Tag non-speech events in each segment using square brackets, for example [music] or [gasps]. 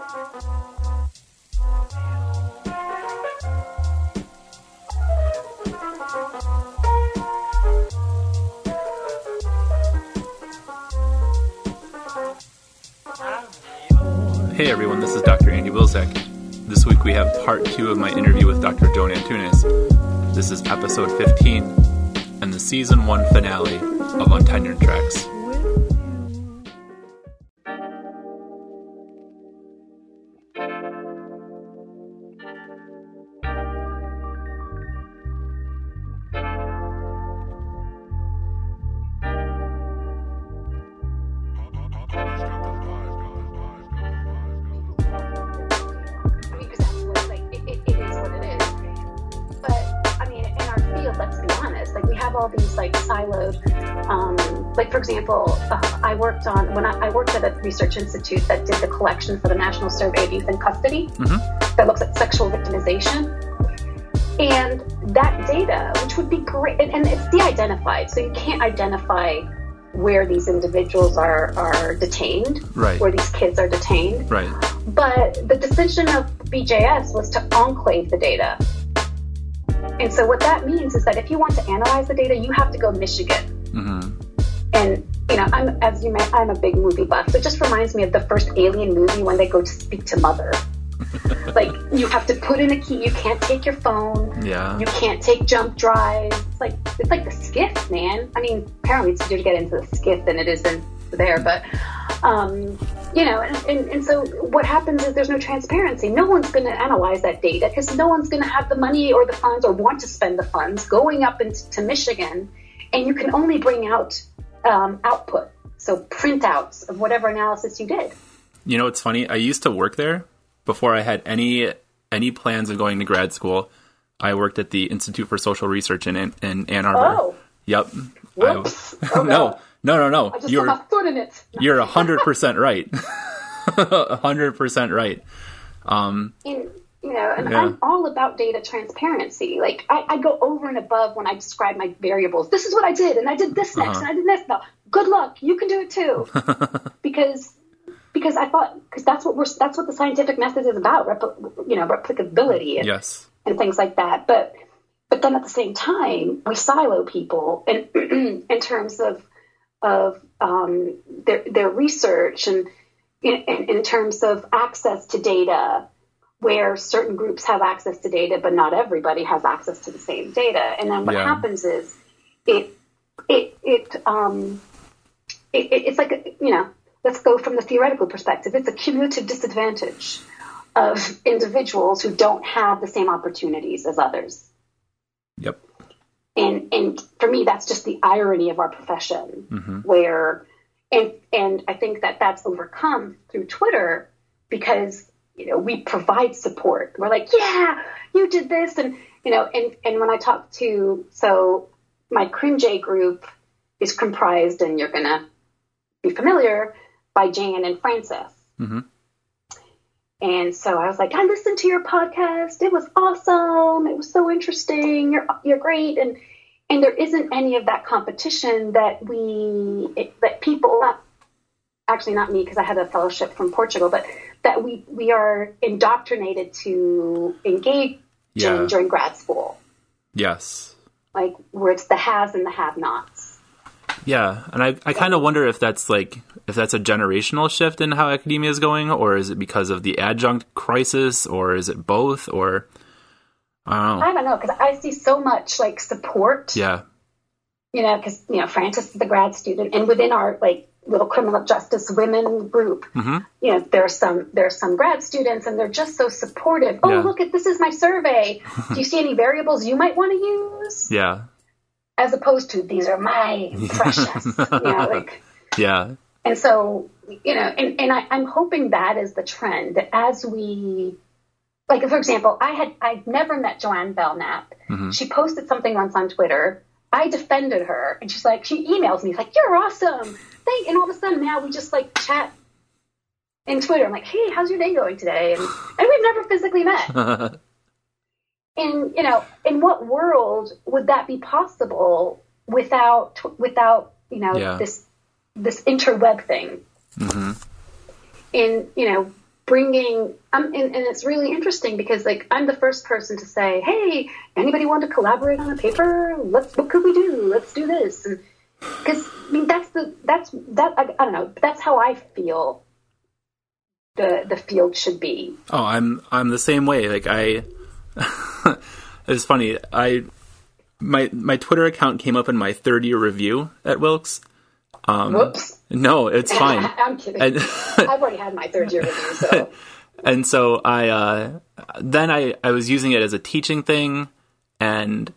Hey everyone, this is Dr. Andy Wilczek. This week we have part two of my interview with Dr. Joan Antunes. This is episode 15 and the season one finale of Untenured Tracks. Research institute that did the collection for the National Survey of Youth in Custody Mhm. that looks at sexual victimization. And that data, which would be great, and, and it's de-identified, so you can't identify where these individuals are are detained, Right. where these kids are detained. Right. But the decision of BJS was to enclave the data. And so what that means is that if you want to analyze the data, you have to go Michigan. hmm And you know, I'm as you may, I'm a big movie buff. So it just reminds me of the first Alien movie when they go to speak to Mother. [laughs] like you have to put in a key. You can't take your phone. Yeah. You can't take jump drive. It's like it's like the SCIF, man. I mean, apparently it's easier to get into the SCIF than it is in there, but um, you know, and, and, and so what happens is there's no transparency. No one's going to analyze that data because no one's going to have the money or the funds or want to spend the funds going up into to Michigan, and you can only bring out um, output, so printouts of whatever analysis you did. You know, it's funny. I used to work there before I had any any plans of going to grad school. I worked at the Institute for Social Research in in, in Ann Arbor. Oh. Yep. Whoops. I- Oh, no, [laughs] no. no, no, no. I just You're my foot in it. you're hundred percent right. [laughs] hundred percent right. Um, you know, and Yeah. I'm all about data transparency. Like I, I go over and above when I describe my variables. This is what I did, and I did this next, Uh-huh. and I did this. Now, good luck. You can do it too, [laughs] because because I thought because that's what we're that's what the scientific method is about. Repli- you know, replicability and, yes. and things like that. But but then at the same time, we silo people in [clears throat] in terms of of um, their their research and in, in, in terms of access to data, where certain groups have access to data, but not everybody has access to the same data. And then what Yeah. happens is it it it um it, it, it's like a, you know let's go from the theoretical perspective. It's a cumulative disadvantage of individuals who don't have the same opportunities as others. Yep. And and for me, that's just the irony of our profession, where and and I think that that's overcome through Twitter because you know we provide support. We're like, yeah, you did this, and you know, and and when I talk to so my Cringe group is comprised, and you're gonna be familiar by Jan and Francis. Mhm. And so I was like, I listened to your podcast. It was awesome. It was so interesting. You're you're great. And and there isn't any of that competition that we it, that people not actually not me because I had a fellowship from Portugal, but that we we are indoctrinated to engage Yeah. in during grad school, Yes. like where it's the haves and the have-nots. Yeah, and I, I kind of wonder if that's like if that's a generational shift in how academia is going, or is it because of the adjunct crisis, or is it both, or I don't know. I don't know because I see so much like support. Yeah, you know, because you know Francis is the grad student, and within our like little criminal justice women group, Mm-hmm. you know, there are some there are some grad students, and they're just so supportive. Oh, Yeah. look at this is my survey. Do you [laughs] see any variables you might want to use? yeah, As opposed to these are my precious, [laughs] you know, like. yeah, And so, you know, and, and I, I'm hoping that is the trend that as we, like, for example, I had, I'd never met Joanne Belknap. She posted something once on Twitter. I defended her and she's like, she emails me, like, you're awesome. Thank, and all of a sudden now we just like chat in Twitter. I'm like, hey, how's your day going today? And, and we've never physically met. [laughs] in you know in what world would that be possible without without you know Yeah. this this interweb thing hmm in you know bringing um, and, and it's really interesting because like i'm the first person to say hey anybody want to collaborate on a paper? Let's what could we do? Let's do this. Because i mean that's the that's that I, I don't know that's how i feel the the field should be. Oh i'm i'm the same way. Like i [laughs] it's funny. I my my twitter account came up in my third year review at wilkes um, Whoops. No, it's [laughs] fine. I'm kidding. And, [laughs] I've already had my third year review, so. [laughs] and so I uh, then I I was using it as a teaching thing, and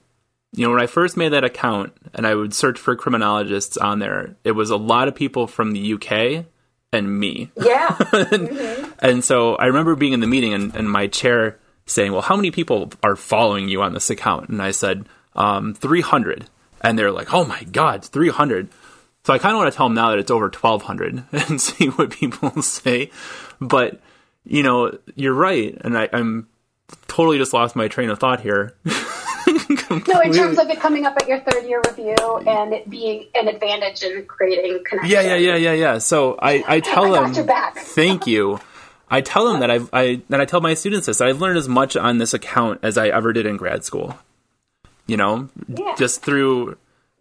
you know when I first made that account and I would search for criminologists on there, it was a lot of people from the UK and me. Yeah. and, mm-hmm. and, so I remember being in the meeting and, and, my chair saying, "Well, how many people are following you on this account?" And I said, um, 300. And they're like, "Oh my god, 300." So I kind of want to tell them now that it's over 1200 [laughs] and see what people [laughs] say. But, you know, you're right. And I, am totally just lost my train of thought here. [laughs] no, in terms of it coming up at your third year review and it being an advantage in creating connection. Yeah, yeah, yeah, yeah, yeah. So I, I tell I them, thank you. I tell them that I've, I that I tell my students this. I've learned as much on this account as I ever did in grad school. You know, yeah. just through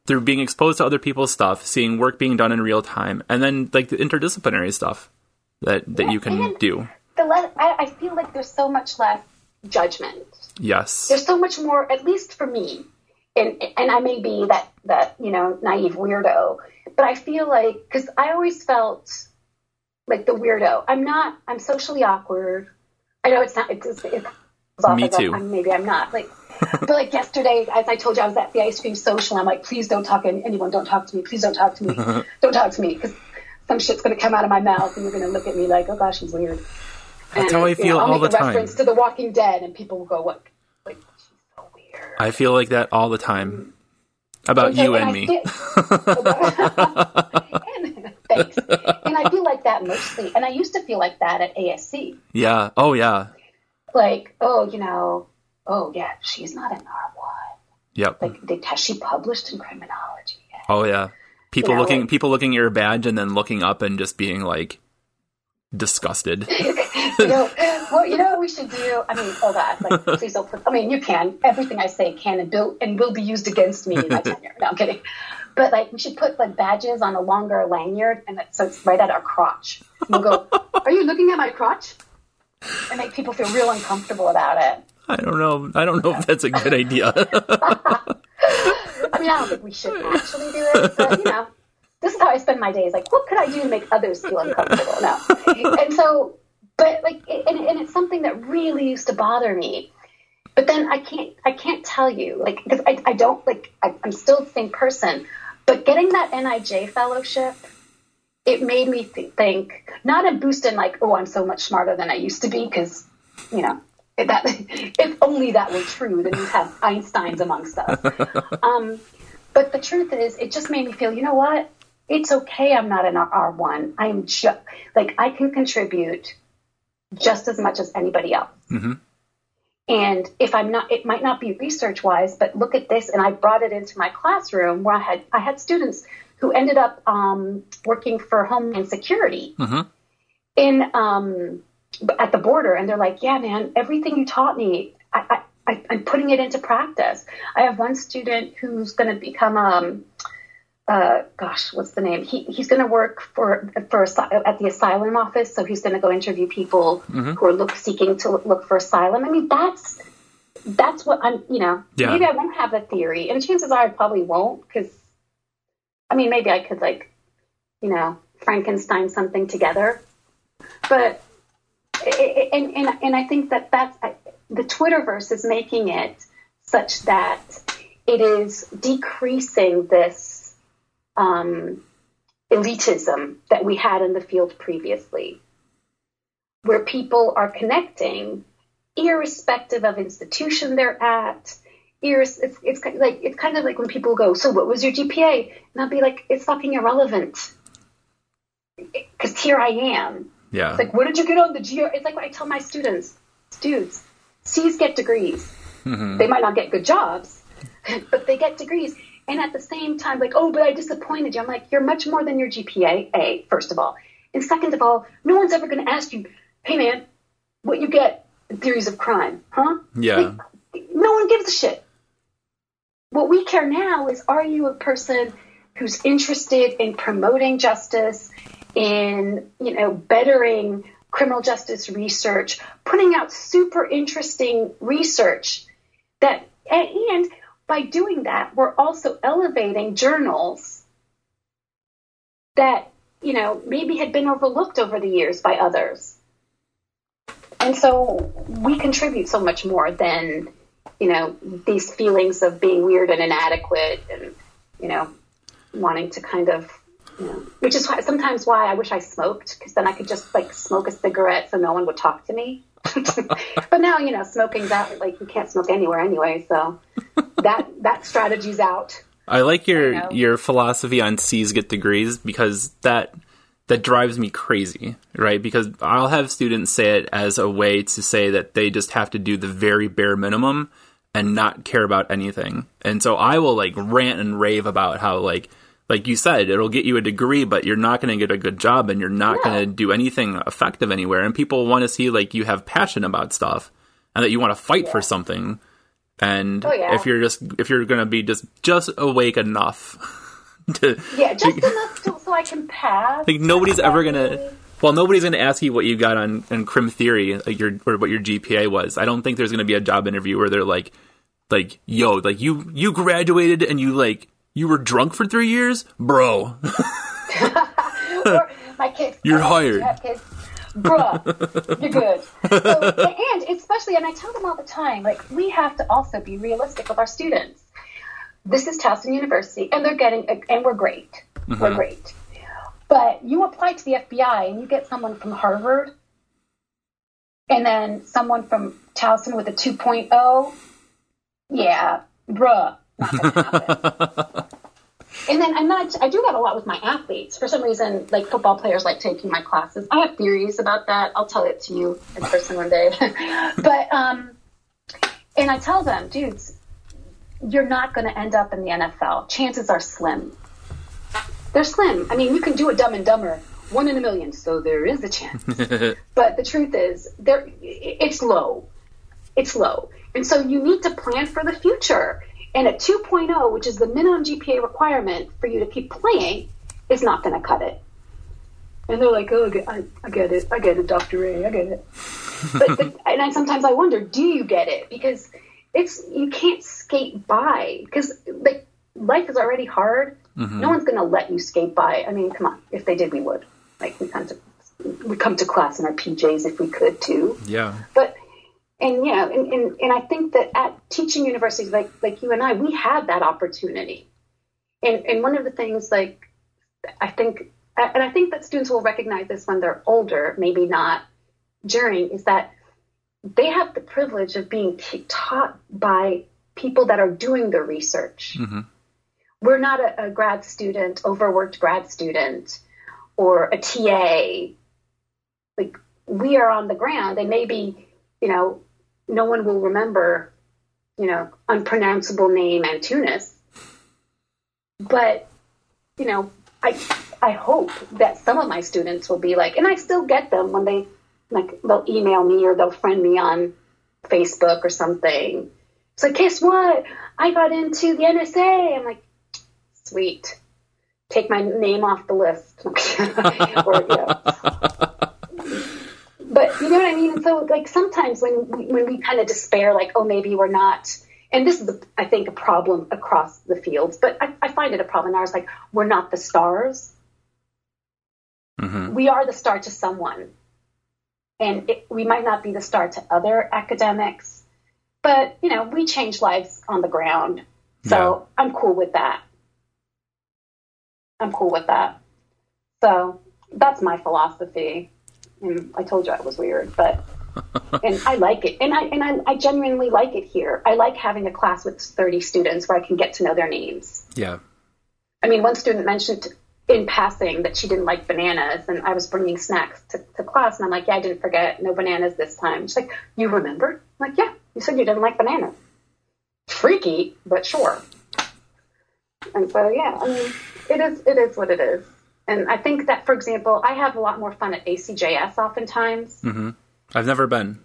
through being exposed to other people's stuff, seeing work being done in real time, and then like the interdisciplinary stuff that that yeah, you can do. The less, I, I feel like there's so much less judgment. Yes, there's so much more. At least for me, and and I may be that that you know naive weirdo, but I feel like because I always felt like the weirdo. I'm not. I'm socially awkward. I know it's not. It's, it's, it's me too. I'm, maybe I'm not like [laughs] but like yesterday, as I told you, I was at the ice cream social. I'm like, please don't talk to anyone. Don't talk to me. Please don't talk to me. [laughs] don't talk to me because some shit's going to come out of my mouth and you're going to look at me like, oh gosh, he's weird. That's and, how I feel you know, all the time. reference to The Walking Dead, and people will go, "What? Like she's so weird." I feel like that all the time mm-hmm. about so, you and, and me. And, [laughs] thanks. And I feel like that mostly, and I used to feel like that at ASC. Yeah. Oh, yeah. Like, oh, you know, oh yeah, she's not an R one. Yep. Like they, has she published in criminology? Oh yeah. People you know, looking like, people looking at your badge and then looking up and just being like disgusted. [laughs] you know, well, you know what we should do? I mean, oh god, like [laughs] please don't put I mean you can. Everything I say can and will and will be used against me in my [laughs] tenure. No, I'm kidding. But like we should put like badges on a longer lanyard and so it's right at our crotch. And we'll go, Are you looking at my crotch? And make people feel real uncomfortable about it. I don't know. I don't know if that's a good idea. [laughs] I mean, I don't think we should actually do it, but you know, this is how I spend my days. Like, what could I do to make others feel uncomfortable? No, and so, but like, and, and it's something that really used to bother me. But then I can't, I can't tell you, like, because I, I don't like, I, I'm still the same person. But getting that NIJ fellowship, it made me th- think, not a boost in like, oh, I'm so much smarter than I used to be, because you know, that [laughs] if only that were true, then you'd have Einsteins amongst us. [laughs] Um, but the truth is, it just made me feel, you know what? It's okay. I'm not an R1. I'm just like I can contribute just as much as anybody else. Mm-hmm. And if I'm not, it might not be research wise, but look at this. And I brought it into my classroom where I had I had students who ended up um, working for Homeland Security mm-hmm. in um, at the border and they're like, yeah, man, everything you taught me, I, I, I'm putting it into practice. I have one student who's going to become, um, uh, gosh, what's the name? He, he's going to work for, for at the asylum office. So he's going to go interview people mm-hmm. who are look, seeking to look for asylum. I mean, that's, that's what I'm, you know, yeah. maybe I won't have a theory and chances are I probably won't because I mean, maybe I could like, you know, Frankenstein something together, but and, and, and I think that that's the Twitterverse is making it such that it is decreasing this um, elitism that we had in the field previously, where people are connecting irrespective of institution they're at. It's, it's of like it's kind of like when people go, "So what was your GPA?" And I'll be like, "It's fucking irrelevant," because here I am yeah. It's like, what did you get on the GR? It's like what I tell my students, dudes, C's get degrees. Mm-hmm. They might not get good jobs, [laughs] but they get degrees. And at the same time, like, oh, but I disappointed you. I'm like, you're much more than your GPA, A, first of all. And second of all, no one's ever going to ask you, hey man, what you get in theories of crime, huh? Yeah. Like, no one gives a shit. What we care now is are you a person who's interested in promoting justice, in, you know, bettering criminal justice research, putting out super interesting research that, and by doing that, we're also elevating journals that, you know, maybe had been overlooked over the years by others. And so we contribute so much more than, you know, these feelings of being weird and inadequate and, you know, wanting to kind of, which is why, sometimes why I wish I smoked because then I could just like smoke a cigarette so no one would talk to me. [laughs] but now, you know, smoking's out. Like you can't smoke anywhere anyway. So that, that strategy's out. I like your, I your philosophy on C's get degrees because that, that drives me crazy, right? Because I'll have students say it as a way to say that they just have to do the very bare minimum and not care about anything. And so I will like rant and rave about how like like you said, it'll get you a degree, but you're not going to get a good job and you're not yeah. going to do anything effective anywhere. And people want to see like you have passion about stuff and that you want to fight yeah. for something. And oh, yeah. if you're just if you're going to be just just awake enough [laughs] to yeah, just enough to, so I can pass. Like nobody's ever gonna. Well, nobody's going to ask you what you got on, on crim theory, like your or what your GPA was. I don't think there's going to be a job interview where they're like, like, yo, like you you graduated and you like you were drunk for three years, bro. [laughs] my kids, you're hired. Bruh, you're good. So, and especially, and I tell them all the time, like we have to also be realistic with our students this is Towson University, and they're getting, and we're great. Mm-hmm. We're great. But you apply to the FBI and you get someone from Harvard and then someone from Towson with a 2.0. Yeah, bruh. And then I'm not, I do that a lot with my athletes. For some reason, like football players like taking my classes. I have theories about that. I'll tell it to you in person one day. [laughs] but, um, and I tell them, dudes, you're not going to end up in the NFL. Chances are slim. They're slim. I mean, you can do a Dumb and Dumber, one in a million, so there is a chance. [laughs] but the truth is, there it's low. It's low, and so you need to plan for the future. And a 2.0, which is the minimum GPA requirement for you to keep playing, is not going to cut it. And they're like, "Oh, I, I get it. I get it, Doctor A. I get it." [laughs] But, but and I, sometimes I wonder, do you get it? Because it's you can't skate by because like life is already hard. Mm-hmm. No one's going to let you skate by. I mean, come on. If they did, we would. Like we come to we come to class in our PJs if we could too. Yeah. But and you know, and, and, and I think that at teaching universities like like you and I, we had that opportunity. And and one of the things like I think and I think that students will recognize this when they're older, maybe not during, is that they have the privilege of being t- taught by people that are doing the research. Mm-hmm. We're not a, a, grad student, overworked grad student, or a TA. Like we are on the ground, and maybe you know no one will remember, you know, unpronounceable name Antunes. But you know, I I hope that some of my students will be like, and I still get them when they like they'll email me or they'll friend me on Facebook or something. It's like, guess what? I got into the NSA. I'm like, sweet. Take my name off the list. [laughs] or, you know. [laughs] Know what I mean? so, like, sometimes when we, when we kind of despair, like, oh, maybe we're not, and this is, I think, a problem across the fields, but I, I find it a problem. I was like, we're not the stars. Mm-hmm. We are the star to someone and it, we might not be the star to other academics, but you know, we change lives on the ground. So yeah. I'm cool with that. I'm cool with that. So that's my philosophy. And I told you I was weird, but [laughs] and I like it. And I and I, I genuinely like it here. I like having a class with 30 students where I can get to know their names. Yeah. I mean, one student mentioned in passing that she didn't like bananas and I was bringing snacks to, to class and I'm like, yeah, I didn't forget. No bananas this time. She's like, you remember? I'm like, yeah, you said you didn't like bananas. Freaky, but sure. And so, yeah, I mean, it is, it is what it is. And I think that, for example, I have a lot more fun at ACJS oftentimes. Mm-hmm. I've never been.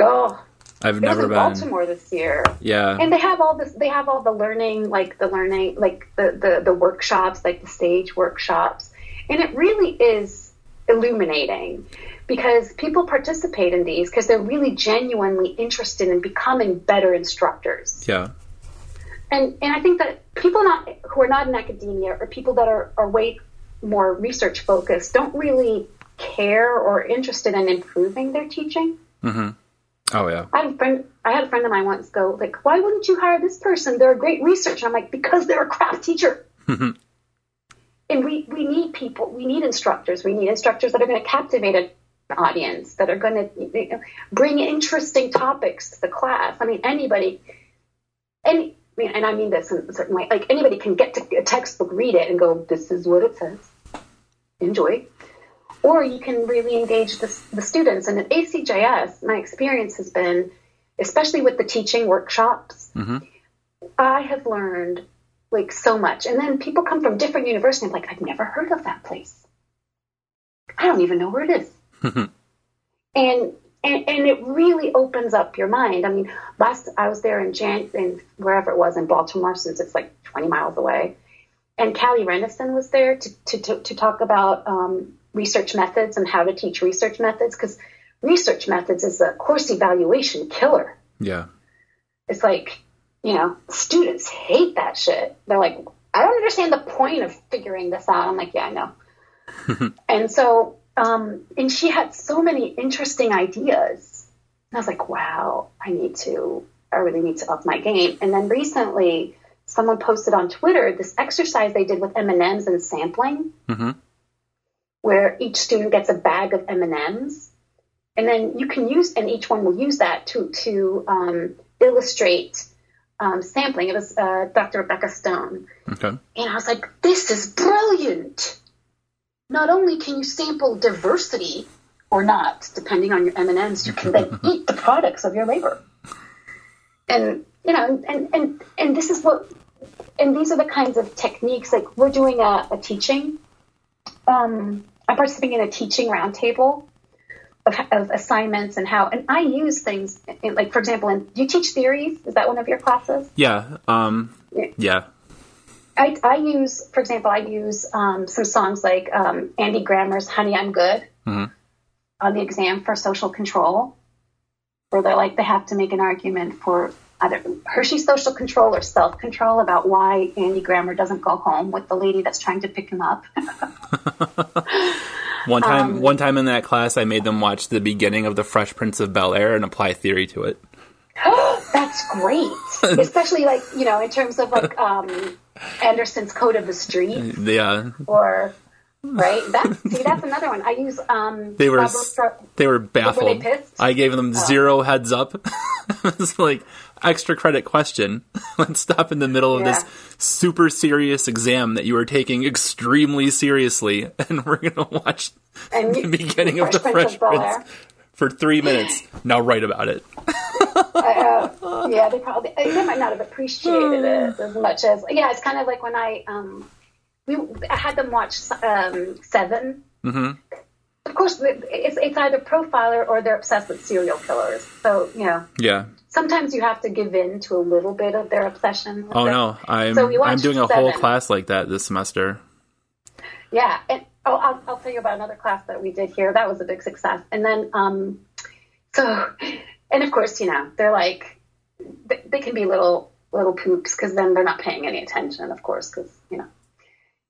Oh, I've never been. Baltimore this year. Yeah. And they have all this. They have all the learning, like the learning, like the the, the workshops, like the stage workshops, and it really is illuminating because people participate in these because they're really genuinely interested in becoming better instructors. yeah. And and I think that people not who are not in academia or people that are, are way more research focused don't really care or interested in improving their teaching. Mm-hmm. Oh yeah. I had a friend I had a friend of mine once go like, why wouldn't you hire this person? They're a great researcher. I'm like, because they're a crap teacher. Mm-hmm. and we, we need people, we need instructors. We need instructors that are going to captivate an audience, that are going to you know, bring interesting topics to the class. I mean, anybody, any, I mean, and I mean this in a certain way, like anybody can get to a textbook, read it, and go, this is what it says. Enjoy. Or you can really engage the, the students. And at ACJS, my experience has been, especially with the teaching workshops, mm-hmm. I have learned like so much. And then people come from different universities. I'm like, I've never heard of that place. I don't even know where it is. [laughs] and, and and it really opens up your mind. I mean, last I was there in Jan in wherever it was in Baltimore, since it's like 20 miles away, and Callie Rennison was there to to to, to talk about um, research methods and how to teach research methods because research methods is a course evaluation killer Yeah. it's like, you know, students hate that shit. They're like, I don't understand the point of figuring this out. I'm like, yeah, I know. [laughs] and so, um, and she had so many interesting ideas. And I was like, wow, I need to, I really need to up my game. And then recently, someone posted on Twitter this exercise they did with M&Ms and sampling, where each student gets a bag of M&Ms and then you can use and each one will use that to to um, illustrate um, sampling. It was uh, Dr. Rebecca Stone, Okay. and I was like, "This is brilliant! Not only can you sample diversity or not, depending on your M and M's, you can then [laughs] eat the products of your labor." And you know, and and and this is what, and these are the kinds of techniques. Like we're doing a, a teaching. Um, I'm participating in a teaching roundtable of, of assignments and how, and I use things in, like, for example, in, do you teach theories? Is that one of your classes? Yeah. Um. Yeah. I, I use, for example, I use um, some songs like um, Andy Grammer's "Honey, I'm Good" on the exam for social control, where they're like they have to make an argument for either Hirschi's social control or self control about why Andy Grammer doesn't go home with the lady that's trying to pick him up. [laughs] One Um, time, one time in that class, I made them watch the beginning of the Fresh Prince of Bel Air and apply theory to it. [gasps] That's great, [laughs] especially like you know in terms of like um, Anderson's Code of the Street Yeah, or right. That see, that's another one. I use um, they were Robert s- Stro- they were baffled. pissed? I gave them Oh. zero heads up. [laughs] it's like extra credit question. [laughs] Let's stop in the middle of this super serious exam that you are taking extremely seriously, [laughs] and we're gonna watch and the beginning of the Fresh. Prince for three minutes. Now write about it. [laughs] yeah, they probably they might not have appreciated it [sighs] as much as yeah. It's kind of like when I um we I had them watch um Seven. Mm-hmm. Of course, it's it's either profiler or they're obsessed with serial killers. So you know, Yeah. sometimes you have to give in to a little bit of their obsession. Oh it. no, I'm So I'm doing a whole class like that this semester. Yeah, and oh, I'll, I'll tell you about another class that we did here. That was a big success. And then, um, so, and of course, you know, they're like, they, they can be little little poops because then they're not paying any attention, of course, because you know,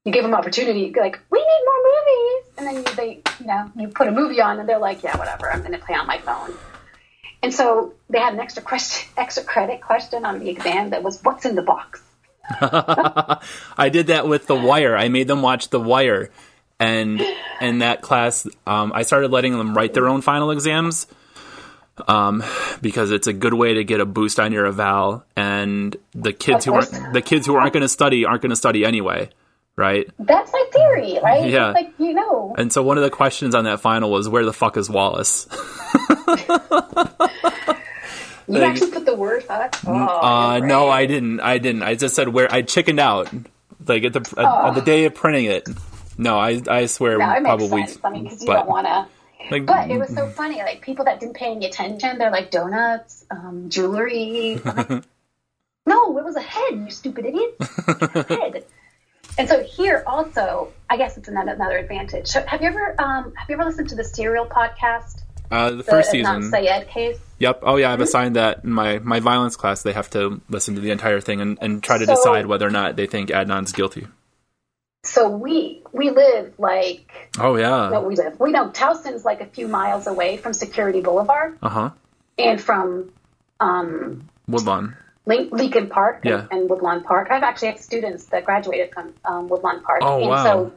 you give them opportunity, like, we need more movies, and then you, they, you know, you put a movie on, and they're like, yeah, whatever, I'm going to play on my phone. And so they had an extra question, [laughs] extra credit question on the exam that was, what's in the box? [laughs] I did that with The Wire. I made them watch The Wire, and in that class, um, I started letting them write their own final exams, um, because it's a good way to get a boost on your eval. And the kids who aren't the kids who aren't going to study aren't going to study anyway, right? That's my theory, right? Yeah. It's like, you know. And so one of the questions on that final was, "Where the fuck is Wallace?" [laughs] You actually put the word fuck? Oh, Uh, no. I didn't. I didn't. I just said where I chickened out, like at the at, on the day of printing it. No, I I swear No, it makes probably. sense. I mean, because you but- don't want to. Like, But it was so funny. Like people that didn't pay any attention, they're like donuts, um, jewelry. Like, [laughs] no, it was a head. You stupid idiot. A [laughs] head. And so here also, I guess it's another, another advantage. So have you ever um, have you ever listened to the Serial podcast? uh, the The first Adnan season. Syed case. Yep. Oh yeah, I've Mm-hmm. assigned that in my my violence class. They have to listen to the entire thing and, and try to So- decide whether or not they think Adnan's guilty. So we we live like Oh yeah. no, we live. We know Towson's like a few miles away from Security Boulevard Uh huh. and from um, Woodlawn. Lin- Leakin Park Yeah. and, and Woodlawn Park. I've actually had students that graduated from um, Woodlawn Park. Oh, and wow. so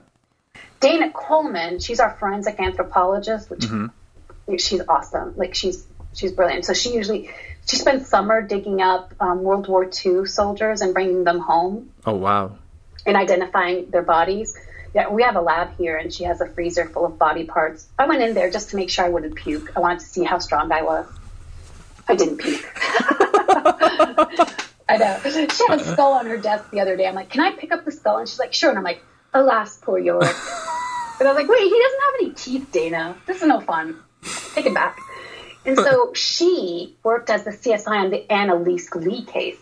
Dana Coleman, she's our forensic anthropologist, which Mm-hmm. she's awesome. Like she's she's brilliant. So she usually she spends summer digging up um, World War II soldiers and bringing them home Oh wow. And identifying their bodies. Yeah, we have a lab here, and she has a freezer full of body parts. I went in there just to make sure I wouldn't puke. I wanted to see how strong I was. I didn't puke. [laughs] I know. She had a skull on her desk the other day. I'm like, "Can I pick up the skull?" And she's like, "Sure." And I'm like, "Alas, poor York." [laughs] And I was like, "Wait, he doesn't have any teeth, Dana. This is no fun. Take it back." And so [laughs] she worked as the CSI on the Annalise Lee case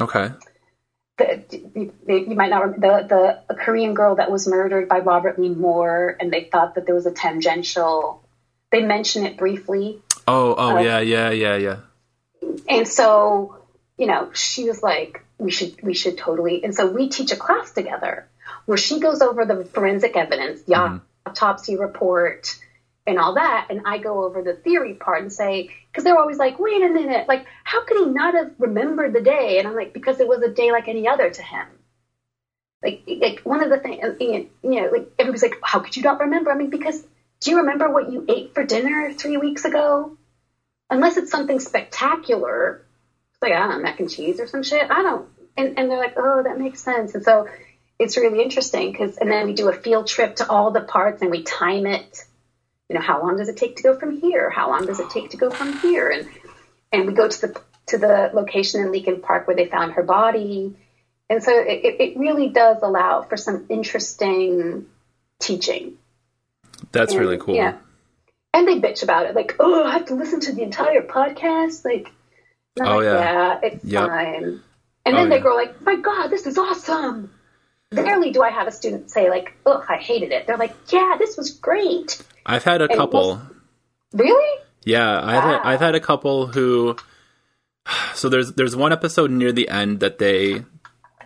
Okay. The, you, you might not remember the, the Korean girl that was murdered by Robert Lee Moore, and they thought that there was a tangential. They mention it briefly, Oh oh Uh, yeah yeah yeah yeah. and so you know she was like, "We should we should totally." And so we teach a class together where she goes over the forensic evidence, the autopsy report, and all that, and I go over the theory part and say because they're always like, "Wait a minute, like how could he not have remembered the day?" And I'm like, "Because it was a day like any other to him." Like, like one of the things, you know, like everybody's like, "How could you not remember?" I mean, because do you remember what you ate for dinner three weeks ago? Unless it's something spectacular, like I don't know, mac and cheese or some shit. I don't. And and they're like, "Oh, that makes sense." And so it's really interesting because, and then we do a field trip to all the parts and we time it. You know, how long does it take to go from here? How long does it take to go from here? And and we go to the to the location in Leakin Park where they found her body. And so it, it- really does allow for some interesting teaching. That's And, really cool. Yeah. And they bitch about it, like, oh, I have to listen to the entire podcast. Like, Oh, like, yeah. it's Yep. fine. And Oh, then they yeah. go like, my God, this is awesome. Rarely do I have a student say like, ugh, I hated it. They're like, yeah, this was great. I've had a And couple. Really? Yeah, I've had, I've had a couple who. [sighs] So there's there's one episode near the end that they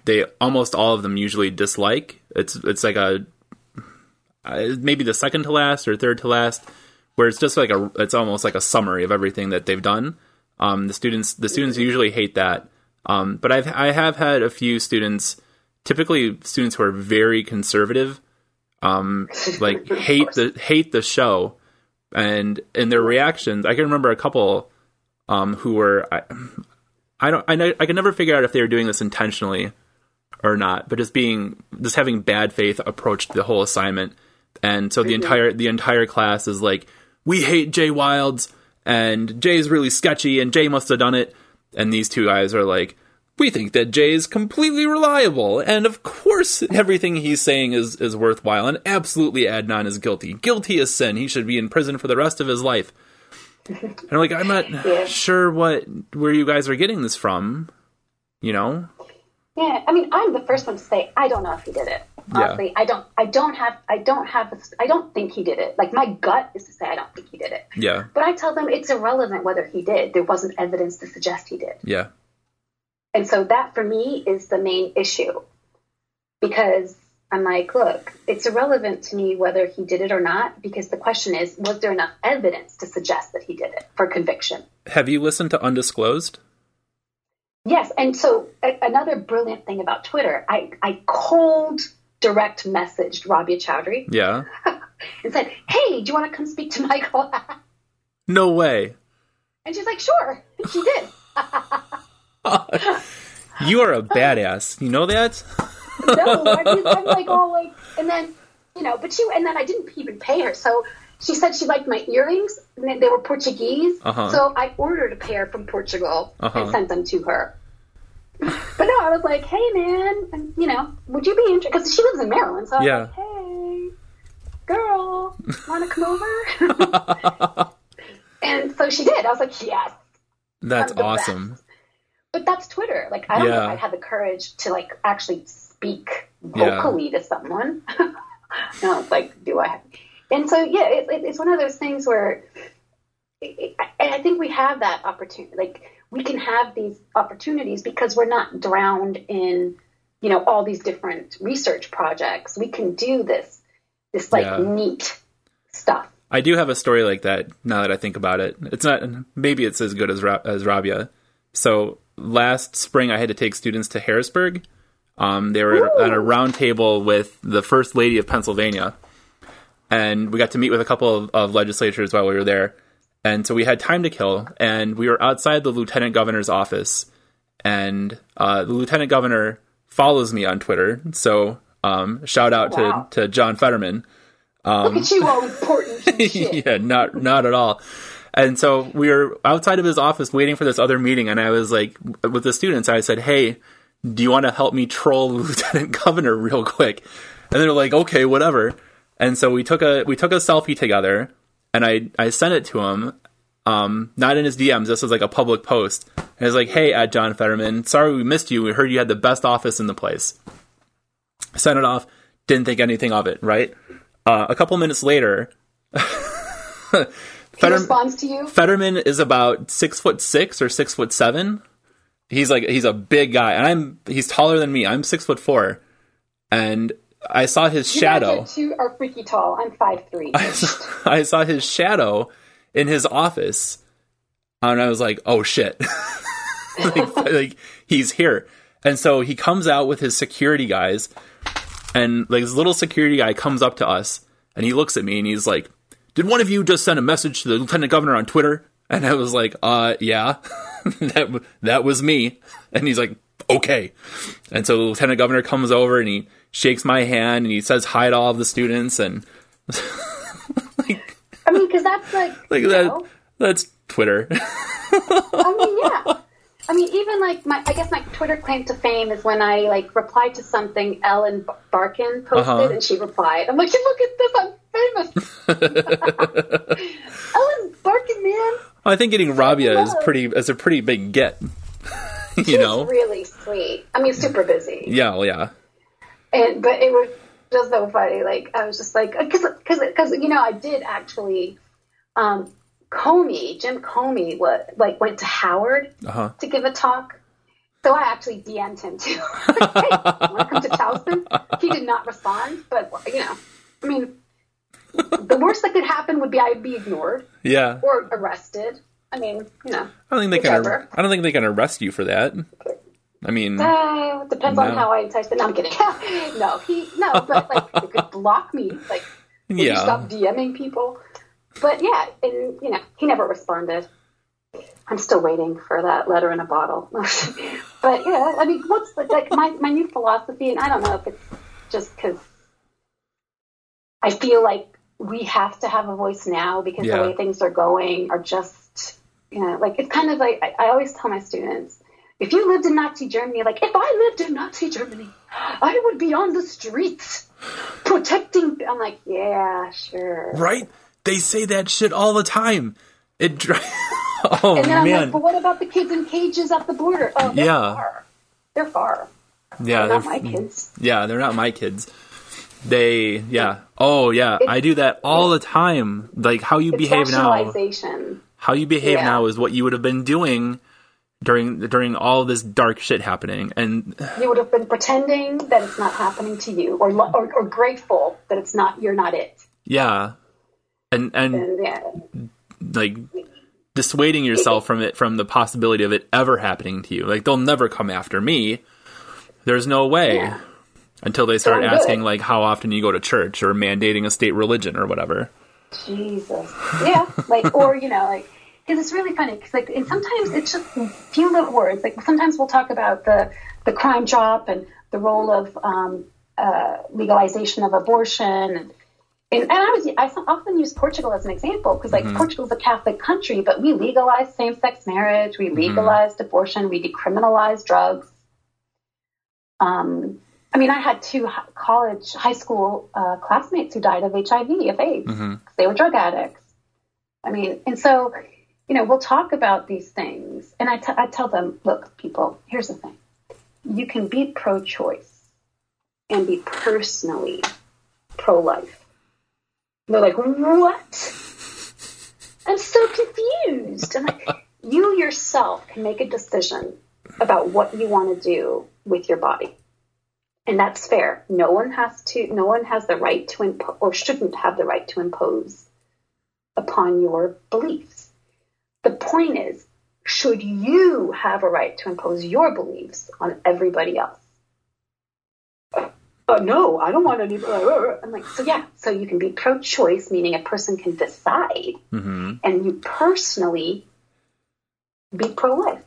they almost all of them usually dislike. It's it's like a uh, maybe the second to last or third to last, where it's just like a it's almost like a summary of everything that they've done. Um, the students the students usually hate that. Um, but I've I have had a few students, typically students who are very conservative, um, [laughs] like hate the hate the show. And in their reactions, I can remember a couple um, who were I, I don't I, know, I can never figure out if they were doing this intentionally or not, but just being just having bad faith approached the whole assignment, and so the entire the entire class is like, we hate Jay Wilds, and Jay's really sketchy, and Jay must have done it, and these two guys are like. We think that Jay is completely reliable, and of course, everything he's saying is, is worthwhile, and absolutely Adnan is guilty. Guilty as sin. He should be in prison for the rest of his life. And I'm like, I'm not Yeah. sure what where you guys are getting this from. You know? Yeah, I mean, I'm the first one to say I don't know if he did it. Yeah. I don't. I don't have. I don't have. I don't think he did it. Like my gut is to say I don't think he did it. Yeah. But I tell them it's irrelevant whether he did. There wasn't evidence to suggest he did. Yeah. And so that for me is the main issue. Because I'm like, look, it's irrelevant to me whether he did it or not, because the question is, was there enough evidence to suggest that he did it for conviction? Have you listened to Undisclosed? Yes. And so a- another brilliant thing about Twitter, I, I cold direct messaged Rabia Chaudry Yeah. [laughs] and said, hey, do you want to come speak to Michael? [laughs] No way. And she's like, sure. And she did. [laughs] [laughs] You are a badass. You know that? [laughs] no, I mean, I'm like [laughs] all like, and then you know, but she, and then I didn't even pay her. So she said she liked my earrings, and they- they were Portuguese. Uh-huh. So I ordered a pair from Portugal Uh-huh. and sent them to her. But no, I was like, hey man, and, you know, would you be interested? Because she lives in Maryland, so I was Yeah. like, hey, girl, want to come over? and so she did. I was like, yes. That's awesome. Best. But that's Twitter. Like, I don't yeah. know if I'd have the courage to like actually speak vocally yeah. to someone. [laughs] no, it's like, do I? Have... And so, yeah, it, it, it's one of those things where, it, and I think we have that opportunity. Like, we can have these opportunities because we're not drowned in, you know, all these different research projects. We can do this, this like yeah. neat stuff. I do have a story like that now that I think about it. It's not maybe it's as good as as Rabia. So last spring I had to take students to Harrisburg. Um, they were Ooh. at a round table with the first lady of Pennsylvania, and we got to meet with a couple of, of legislators while we were there. And so we had time to kill, and we were outside the lieutenant governor's office, and uh, the lieutenant governor follows me on Twitter. So um, shout out wow. to to John Fetterman. Um, Look at you, all important. [laughs] yeah, not not at all. And so we were outside of his office waiting for this other meeting, and I was like, with the students, I said, "Hey, do you want to help me troll [laughs] Lieutenant Governor real quick?" And they're like, "Okay, whatever." And so we took a we took a selfie together, and I I sent it to him, um, not in his DMs. This was like a public post. And I was like, "Hey, at John Fetterman, sorry we missed you. We heard you had the best office in the place." Sent it off. Didn't think anything of it. Right. Uh, a couple minutes later. [laughs] Fetter- responds to you. Fetterman is about six foot six or six foot seven. He's like he's a big guy, and I'm he's taller than me. I'm six foot four, and I saw his you shadow. Two are freaky tall. I'm five three. [laughs] I saw, I saw his shadow in his office, and I was like, "Oh shit!" [laughs] like, [laughs] like he's here, and so he comes out with his security guys, and like this little security guy comes up to us, and he looks at me, and he's like, did one of you just send a message to the lieutenant governor on Twitter? And I was like, uh, yeah, [laughs] that, that was me. And he's like, okay. And so the lieutenant governor comes over and he shakes my hand and he says hi to all of the students. And [laughs] like, I mean, cause that's like, like that, know. that's Twitter. [laughs] I mean, yeah. I mean, even like my, I guess my Twitter claim to fame is when I like replied to something Ellen Barkin posted uh-huh. and she replied. I'm like, look at this, I'm famous. [laughs] Ellen Barkin, man. I think getting Rabia is pretty is a pretty big get. [laughs] you She's know, really sweet. I mean, super busy. Yeah, well, yeah. And but it was just so funny. Like I was just like, because because because you know I did actually. Um, Comey, Jim Comey, what like went to Howard uh-huh. to give a talk. So I actually DM'd him too. [laughs] hey, welcome to Towson. He did not respond, but you know, I mean, the worst that could happen would be I'd be ignored. Yeah. Or arrested. I mean, you know. I don't think they whichever. can. I don't think they can arrest you for that. I mean, uh, depends no. on how I entice them. No, I'm kidding. [laughs] no, he no, but like they could block me. Like, would yeah. you stop DMing people? But yeah, and you know, he never responded. I'm still waiting for that letter in a bottle. [laughs] but yeah, I mean, what's the, like my my new philosophy? And I don't know if it's just because I feel like we have to have a voice now because yeah. the way things are going are just, you know, like it's kind of like I, I always tell my students, if you lived in Nazi Germany, like if I lived in Nazi Germany, I would be on the streets protecting. I'm like, yeah, sure. Right? They say that shit all the time. It. [laughs] oh and then I'm man. like, but what about the kids in cages at the border? Oh, they're yeah. far. They're far. Yeah, they're, they're not my kids. Yeah, they're not my kids. They, yeah. Oh, yeah. I do that all the time. Like how you behave now. How you behave yeah. now is what you would have been doing during during all this dark shit happening, and you would have been pretending that it's not happening to you, or or, or grateful that it's not you're not it. Yeah, and and, and yeah. like dissuading yourself from it from the possibility of it ever happening to you. Like they'll never come after me. There's no way. Yeah until they start asking like how often you go to church or mandating a state religion or whatever. Jesus, yeah, like or you know like because it's really funny because like and sometimes it's just a few little words. Like sometimes we'll talk about the the crime drop and the role of um, uh, legalization of abortion and. And, and I was I often use Portugal as an example because like mm-hmm. Portugal's a Catholic country, but we legalized same-sex marriage, we legalized mm-hmm. abortion, we decriminalized drugs. Um, I mean, I had two college, high school uh, classmates who died of HIV, of AIDS. Mm-hmm. They were drug addicts. I mean, and so, you know, we'll talk about these things. And I, t- I tell them, look, people, here's the thing. You can be pro choice and be personally pro life. They're like, what? I'm so confused. I'm like, [laughs] you yourself can make a decision about what you want to do with your body. And that's fair. No one has to, no one has the right to impose or shouldn't have the right to impose upon your beliefs. The point is, should you have a right to impose your beliefs on everybody else? Uh, no, I don't want any. I'm like, so yeah, so you can be pro choice, meaning a person can decide, mm-hmm. and you personally be pro life.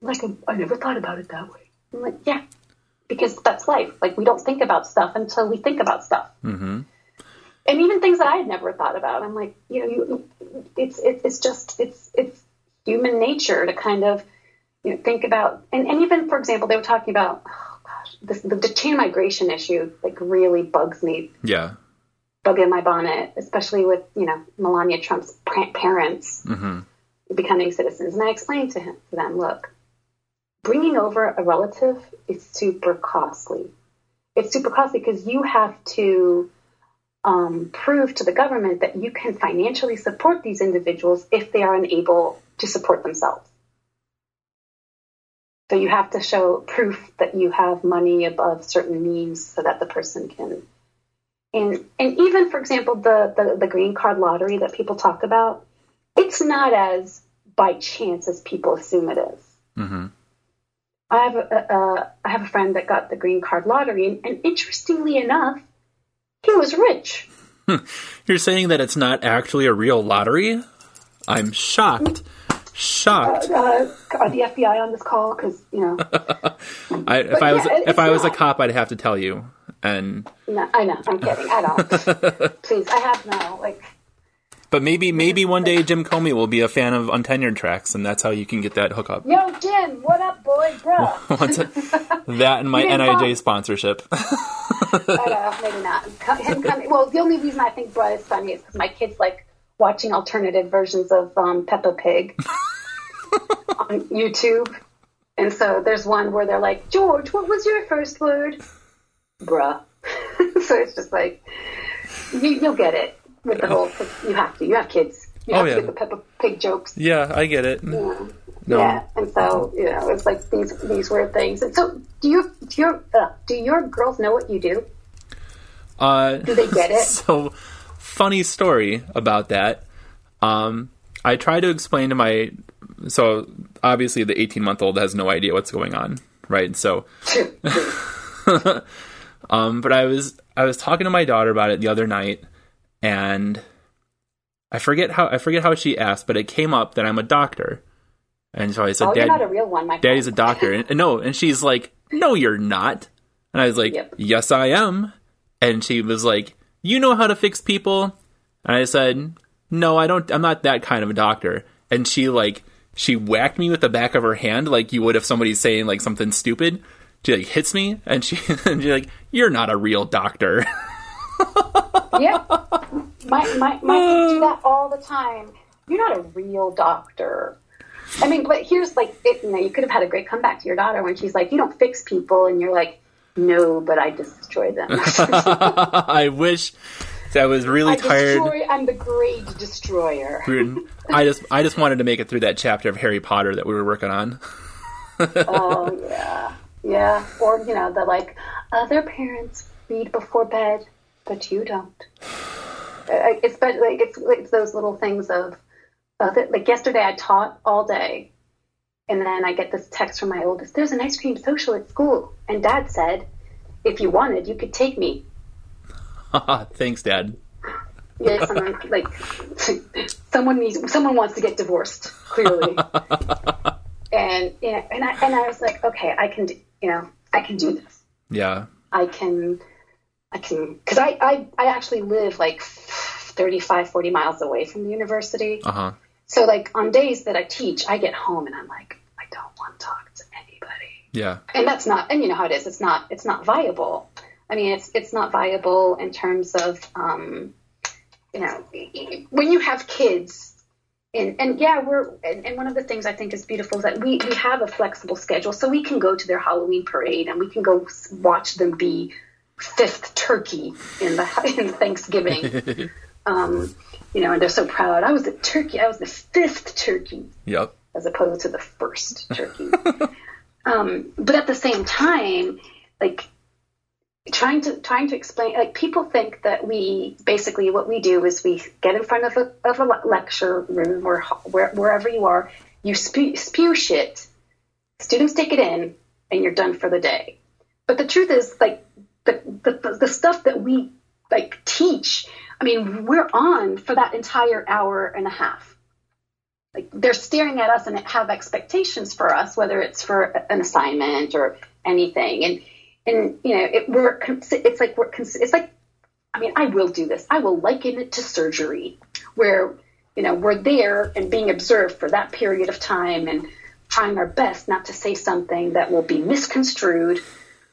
Like, I never thought about it that way. I'm like, yeah, because that's life. Like we don't think about stuff until we think about stuff. Mm-hmm. And even things that I had never thought about, I'm like, you know, you, it's it, it's just it's it's human nature to kind of you know think about. And, and even for example, they were talking about oh this, the, the chain migration issue like really bugs me. Yeah. Bug in my bonnet, especially with you know Melania Trump's parents mm-hmm. becoming citizens. And I explained to him to them, look, bringing over a relative is super costly. It's super costly because you have to um, prove to the government that you can financially support these individuals if they are unable to support themselves. So you have to show proof that you have money above certain means so that the person can. And and even for example, the the, the green card lottery that people talk about, it's not as by chance as people assume it is. Mm-hmm. I have a, a, I have a friend that got the green card lottery, and, and interestingly enough, he was rich. [laughs] You're saying that it's not actually a real lottery? I'm shocked. Shocked. Uh, uh, are the FBI on this call? Because you know, [laughs] I, if but I was yeah, if I was not. a cop, I'd have to tell you. And no, I know. I'm kidding. I don't. [laughs] Please, I have no like. But maybe maybe one day Jim Comey will be a fan of untenured tracks, and that's how you can get that hookup. Yo, Jim, what up, boy, bro? [laughs] that and my NIJ sponsorship. I know, maybe not. Him coming, well, the only reason I think bro is funny is because my kids like watching alternative versions of um, Peppa Pig [laughs] on YouTube. And so there's one where they're like, George, what was your first word? Bruh. [laughs] so it's just like, you, will get it with the whole. You have to. You have kids. You oh, have oh, yeah. to get the Peppa Pig jokes. Yeah, I get it. Yeah. No. Yeah, and so you know, it's like these these weird things. And so, do you do your uh, do your girls know what you do? Uh, do they get [laughs] it? So, funny story about that. Um, I try to explain to my so obviously the 18 month old has no idea what's going on, right? So, [laughs] um, but I was I was talking to my daughter about it the other night, and I forget how I forget how she asked, but it came up that I'm a doctor, and so I said, "Oh, Dad, not a real one, my Daddy's a doctor." and, and, no, and she's like, "No, you're not." And I was like, yep. "Yes, I am." And she was like, "You know how to fix people?" And I said, "No, I don't. I'm not that kind of a doctor." And she like she whacked me with the back of her hand like you would if somebody's saying like something stupid. She like hits me, and she [laughs] and she's like, "You're not a real doctor." [laughs] yeah. My, my, my kids do that all the time. You're not a real doctor. I mean, but here's like, it, you know, you could have had a great comeback to your daughter when she's like, you don't fix people. And you're like, no, but I destroy them. [laughs] [laughs] I wish I was really I tired. Destroy, I'm the great destroyer. [laughs] I just, I just wanted to make it through that chapter of Harry Potter that we were working on. oh yeah, yeah. Or you know, the like other parents read before bed but you don't. It's but like it's, it's those little things of, it. like yesterday I taught all day, and then I get this text from my oldest. There's an ice cream social at school, and Dad said, if you wanted, you could take me. [laughs] Thanks, Dad. Yeah, someone [laughs] like someone needs someone wants to get divorced clearly, [laughs] and yeah, and I and I was like, okay, I can do, you know I can do this. Yeah, I can I can, because I, I, I actually live like 35, 40 miles away from the university. Uh-huh. So, like, on days that I teach, I get home and I'm like, I don't want to talk to anybody. Yeah. And that's not, and you know how it is. It's not, it's not viable. I mean, it's, it's not viable in terms of, um, you know, when you have kids, and, and yeah, we're, and, and one of the things I think is beautiful is that we, we have a flexible schedule. So we can go to their Halloween parade and we can go watch them be fifth turkey in the, [laughs] in Thanksgiving. [laughs] um, you know, and they're so proud. I was the turkey. I was the fifth turkey. Yep. As opposed to the first turkey. [laughs] um, but at the same time, like trying to trying to explain like people think that we basically what we do is we get in front of a, of a lecture room or where, wherever you are you spew, spew shit students take it in and you're done for the day. But the truth is like the, the, the stuff that we like teach i mean we're on for that entire hour and a half like they're staring at us and have expectations for us whether it's for an assignment or anything. And and you know it, we're it's like we're it's like i mean i will do this. I will liken it to surgery where you know we're there and being observed for that period of time and trying our best not to say something that will be misconstrued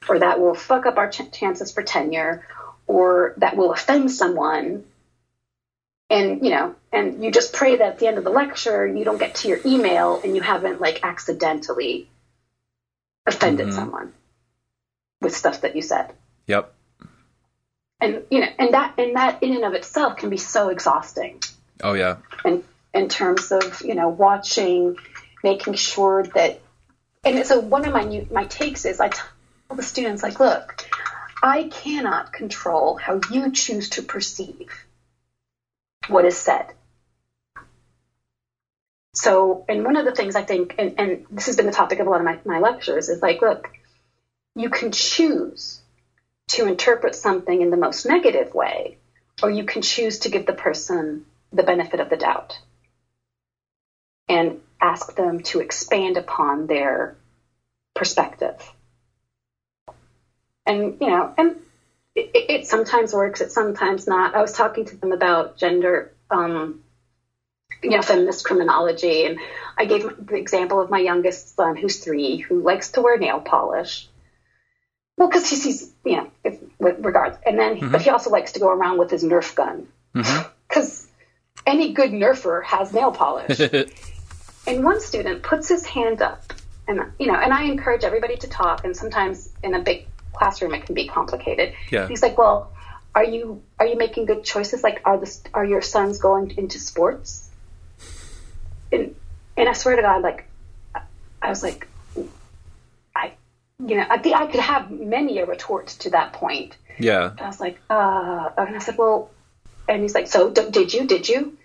or that will fuck up our ch- chances for tenure or that will offend someone and you know and you just pray that at the end of the lecture you don't get to your email and you haven't like accidentally offended mm-hmm. someone with stuff that you said. Yep. And you know, and that and that in and of itself can be so exhausting. Oh yeah. And in terms of you know watching, making sure that, and so one of my new, my takes is I tell the students like, look, I cannot control how you choose to perceive what is said. So, and one of the things I think, and, and this has been the topic of a lot of my, my lectures, is like, look, you can choose to interpret something in the most negative way, or you can choose to give the person the benefit of the doubt and ask them to expand upon their perspective. And, you know, and it, it sometimes works, it sometimes not. I was talking to them about gender, um, you know, feminist criminology, and I gave the example of my youngest son, who's three, who likes to wear nail polish. Well, because he sees, you know, if, with regards, and then, mm-hmm. but he also likes to go around with his Nerf gun because mm-hmm. any good Nerfer has nail polish. [laughs] and one student puts his hand up, and you know, and I encourage everybody to talk. And sometimes in a big classroom, it can be complicated. Yeah. He's like, "Well, are you are you making good choices? Like, are the are your sons going into sports?" And and I swear to God, like, I was like, I, you know, I think I could have many a retort to that point. Yeah. I was like, uh, and I said, well, and he's like, so d- did you, did you?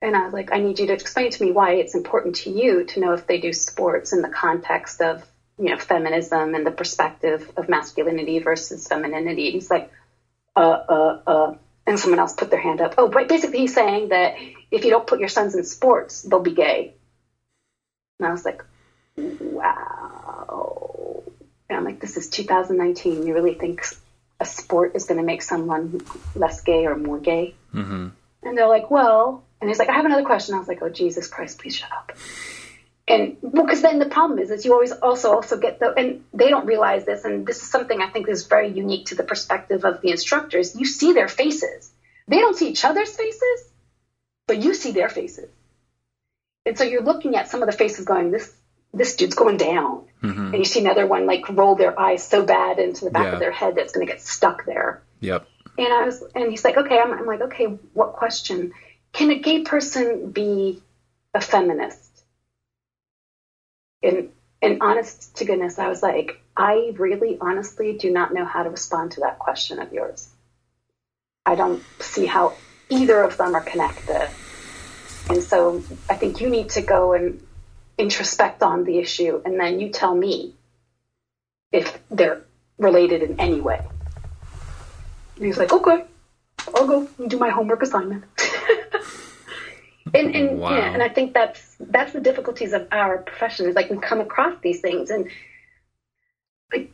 And I was like, I need you to explain to me why it's important to you to know if they do sports in the context of, you know, feminism and the perspective of masculinity versus femininity. And he's like, uh, uh, uh, and someone else put their hand up. Oh, but basically he's saying that if you don't put your sons in sports, they'll be gay. And I was like, wow. And I'm like, this is 2019. You really think a sport is going to make someone less gay or more gay? Mm-hmm. And they're like, well, and he's like, I have another question. I was like, oh, Jesus Christ, please shut up. And well, because then the problem is, is you always also also get the, and they don't realize this, and this is something I think is very unique to the perspective of the instructors. You see their faces. They don't see each other's faces, but you see their faces. And so you're looking at some of the faces going, this this dude's going down. Mm-hmm. And you see another one like roll their eyes so bad into the back yeah. of their head that's going to get stuck there. Yep. And I was, and he's like, okay, I'm, I'm like, okay, what question? Can a gay person be a feminist? And, and honest to goodness, I was like, I really honestly do not know how to respond to that question of yours. I don't see how either of them are connected. And so I think you need to go and introspect on the issue, and then you tell me if they're related in any way. And he's like, okay, I'll go and do my homework assignment. And and [laughs] wow. yeah, and I think that's that's the difficulties of our profession is like we come across these things and like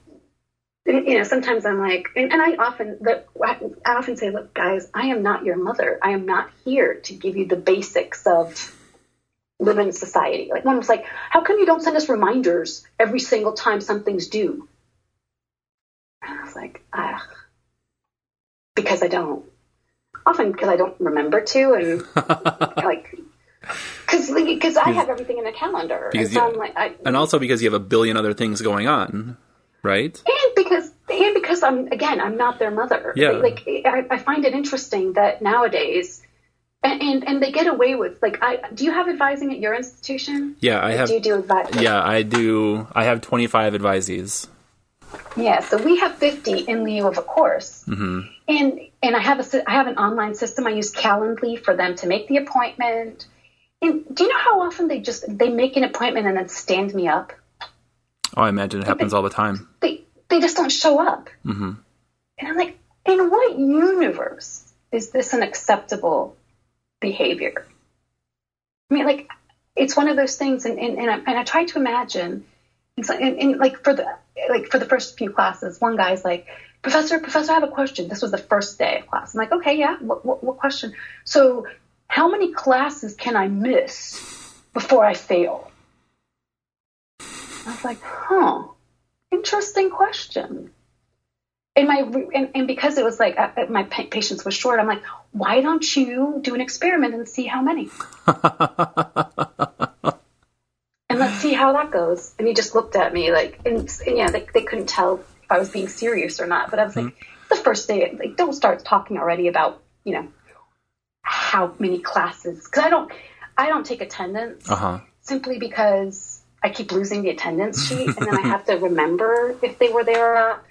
you know sometimes I'm like and, and I often the, I often say look guys I am not your mother I am not here to give you the basics of live in society. Like one was like, how come you don't send us reminders every single time something's due? And I was like, ah, because I don't. Often because I don't remember to, and [laughs] like, because because I have everything in a calendar, and, so you, like, I, and also because you have a billion other things going on, right? And because and because I'm again, I'm not their mother. Yeah. Like I, I find it interesting that nowadays and, and, and they get away with like I do you have advising at your institution? Yeah, I have. Do you do advising? Yeah, I do. I have twenty five advisees. Yeah, so we have fifty in lieu of a course, mm-hmm. and and I have a I have an online system. I use Calendly for them to make the appointment. And do you know how often they just they make an appointment and then stand me up? Oh, I imagine it happens they, all the time. They they just don't show up, mm-hmm. and I'm like, in what universe is this an acceptable behavior. I mean, like, it's one of those things, and, and, and, I, and I try to imagine, and, and, and, like for the like for the first few classes, one guy's like, "Professor, Professor, I have a question." This was the first day of class. I'm like, "Okay, yeah, what, what, what question?" So, how many classes can I miss before I fail? I was like, "Huh, interesting question." and my and, and because it was like uh, uh my patience was short i'm like why don't you do an experiment and see how many [laughs] see how that goes and he just looked at me like and, and yeah they, they couldn't tell if i was being serious or not but i was mm-hmm. like the first day like don't start talking already about you know how many classes because i don't i don't take attendance uh-huh. simply because i keep losing the attendance sheet [laughs] and then i have to remember if they were there or not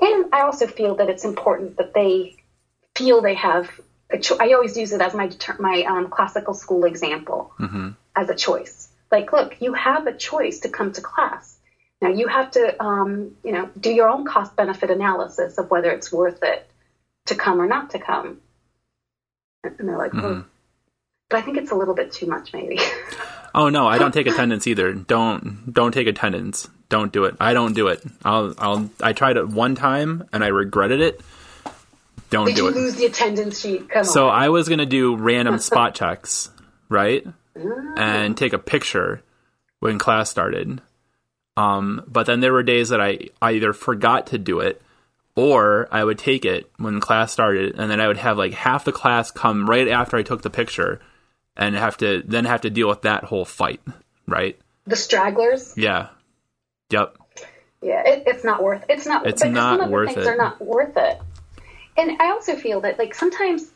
and I also feel that it's important that they feel they have a cho- I always use it as my my um, classical school example mm-hmm. as a choice. Like, look, you have a choice to come to class. Now you have to, um, you know, do your own cost benefit analysis of whether it's worth it to come or not to come. And they're like, mm-hmm. oh. but I think it's a little bit too much, maybe. [laughs] Oh no, I don't take attendance either. Don't don't take attendance. Don't do it. I don't do it. I'll I'll I tried it one time and I regretted it. Don't Did do you it. Lose the attendance sheet. Come so on. I was gonna do random [laughs] spot checks, right? And take a picture when class started. Um, but then there were days that I, I either forgot to do it or I would take it when class started and then I would have like half the class come right after I took the picture and have to then have to deal with that whole fight, right? The stragglers. Yeah. Yep. Yeah, it, it's not worth. It's not. It's not some worth of the things it. Are not worth it. And I also feel that like sometimes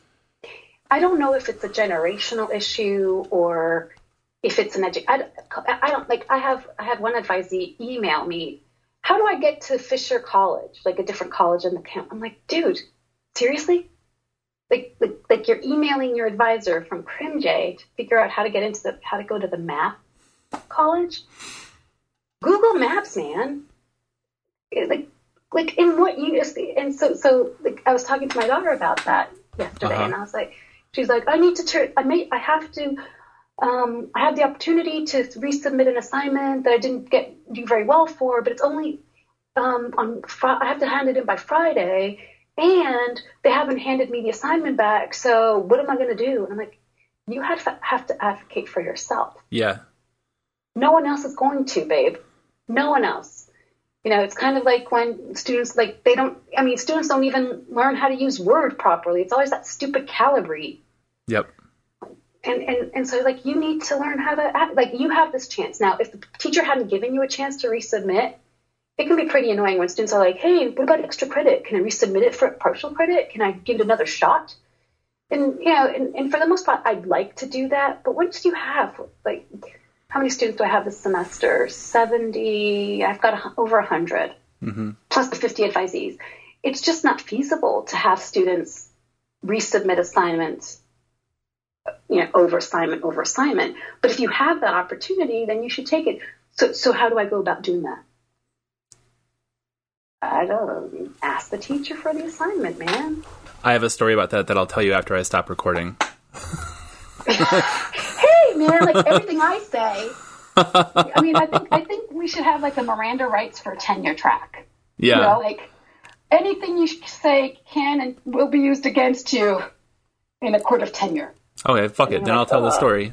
I don't know if it's a generational issue or if it's an edu- I, I don't like I have I had one advisee email me how do I get to Fisher College like a different college in the camp I'm like dude seriously like, like, like you're emailing your advisor from Crimj to figure out how to get into the how to go to the math college. Google Maps, man. Like like in what you just and so so like I was talking to my daughter about that yesterday, Uh-huh. and I was like, she's like, I need to turn. I may I have to. Um, I had the opportunity to resubmit an assignment that I didn't get do very well for, but it's only um, on. I have to hand it in by Friday, and they haven't handed me the assignment back. So what am I going to do? And I'm like, you have to, have to advocate for yourself. Yeah. No one else is going to, babe. No one else. You know, it's kind of like when students like they don't. I mean, students don't even learn how to use Word properly. It's always that stupid Calibri. Yep. And, and and so like you need to learn how to act. like you have this chance now. If the teacher hadn't given you a chance to resubmit, it can be pretty annoying when students are like, "Hey, what about extra credit? Can I resubmit it for partial credit? Can I give it another shot?" And you know, and, and for the most part, I'd like to do that. But once you have like, how many students do I have this semester? Seventy. I've got over a 100 Mhm. plus the fifty advisees. It's just not feasible to have students resubmit assignments you know, over assignment, over assignment. But if you have that opportunity, then you should take it. So, so how do I go about doing that? I don't know. Ask the teacher for the assignment, man. I have a story about that that I'll tell you after I stop recording. [laughs] [laughs] Man, like [laughs] everything I say. I mean, I think I think we should have like a Miranda rights for a tenure track. Yeah. You know, like anything you say can and will be used against you in a court of tenure. Okay, fuck it. Then I'll tell the uh-huh. story.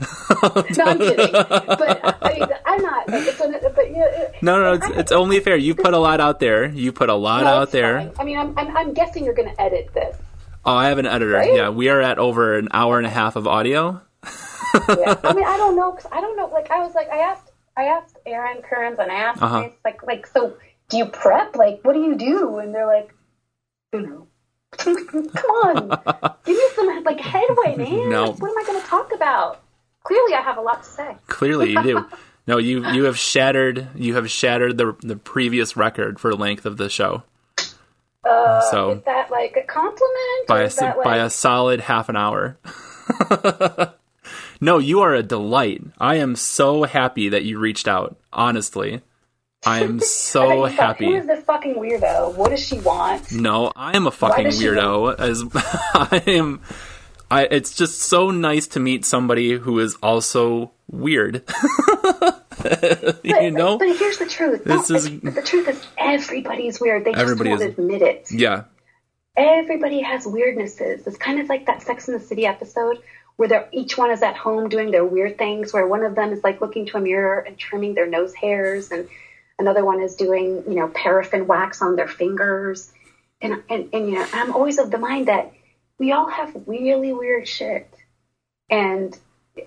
no, I'm kidding. But I, am not. Like, it's but yeah. No, no, it's, it's only fair. You put a lot out there. You put a lot no, out there. Fine. I mean, I'm, I'm, I'm guessing you're going to edit this. Oh, I have an editor. Right? Yeah, we are at over an hour and a half of audio. Yeah. [laughs] I mean, I don't know. Cause I don't know. Like, I was like, I asked, I asked Aaron Kearns and I asked, uh-huh. like, like, so do you prep? Like, what do you do? And they're like, you know. [laughs] Come on, [laughs] give me some like headway, man. No. What am I going to talk about? Clearly, I have a lot to say. Clearly, you do. No, you you have shattered you have shattered the the previous record for length of the show. Uh, so is that like a compliment? By a like... by a solid half an hour. No, you are a delight. I am so happy that you reached out. Honestly. I am [laughs] so happy. Who is this fucking weirdo? What does she want? No, I am a fucking weirdo. [laughs] As [laughs] I am, I. It's just so nice to meet somebody who is also weird. but, you know. But here's the truth. This no, is the truth is everybody's weird. They just won't admit it. Yeah. Everybody has weirdnesses. It's kind of like that Sex in the City episode where they're each one is at home doing their weird things. Where one of them is like looking to a mirror and trimming their nose hairs and Another one is doing, you know, paraffin wax on their fingers. And, and, and, you know, I'm always of the mind that we all have really weird shit. And,